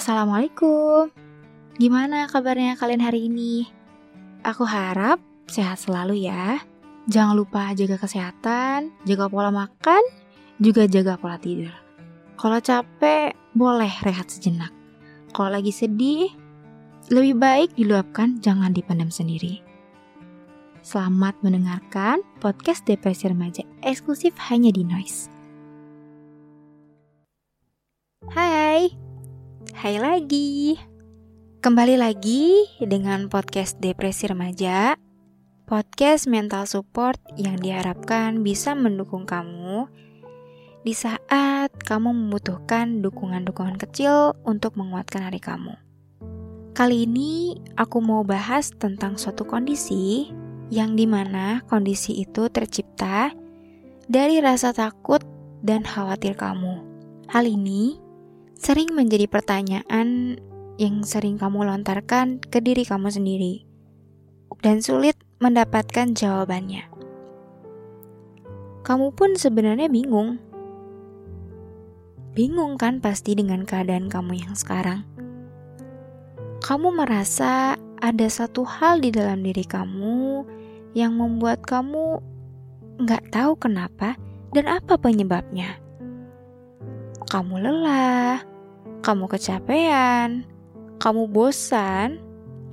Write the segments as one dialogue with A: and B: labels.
A: Assalamualaikum. Gimana kabarnya kalian hari ini? Aku harap sehat selalu ya. Jangan lupa jaga kesehatan, jaga pola makan, juga jaga pola tidur. Kalau capek, boleh rehat sejenak. Kalau lagi sedih, lebih baik diluapkan, jangan dipendam sendiri. Selamat mendengarkan podcast Depresi Remaja eksklusif hanya di Noise. Hai, hai lagi. Kembali lagi dengan podcast Depresi Remaja, podcast mental support yang diharapkan bisa mendukung kamu di saat kamu membutuhkan dukungan-dukungan kecil untuk menguatkan hari kamu. Kali ini aku mau bahas tentang suatu kondisi yang di mana kondisi itu tercipta dari rasa takut dan khawatir kamu. Hal ini sering menjadi pertanyaan yang sering kamu lontarkan ke diri kamu sendiri dan sulit mendapatkan jawabannya. Kamu pun sebenarnya bingung. Bingung kan pasti dengan keadaan kamu yang sekarang. Kamu merasa ada satu hal di dalam diri kamu yang membuat kamu nggak tahu kenapa dan apa penyebabnya. Kamu lelah, kamu kecapean, kamu bosan,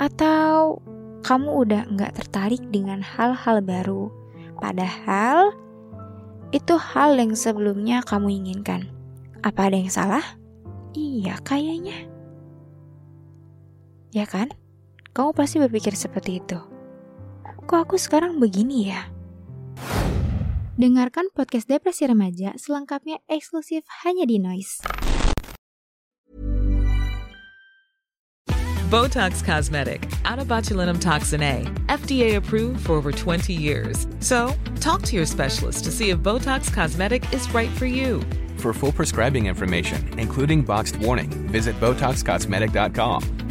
A: atau kamu udah nggak tertarik dengan hal-hal baru. Padahal itu hal yang sebelumnya kamu inginkan. Apa ada yang salah? Iya, kayaknya. Ya kan? Kamu pasti berpikir seperti itu. Kok aku sekarang begini ya? Dengarkan podcast Depresi Remaja selengkapnya eksklusif hanya di Noise.
B: Botox Cosmetic, out of botulinum toxin A, FDA approved for over 20 years. So, talk to your specialist to see if Botox Cosmetic is right for you.
C: For full prescribing information, including boxed warning, visit BotoxCosmetic.com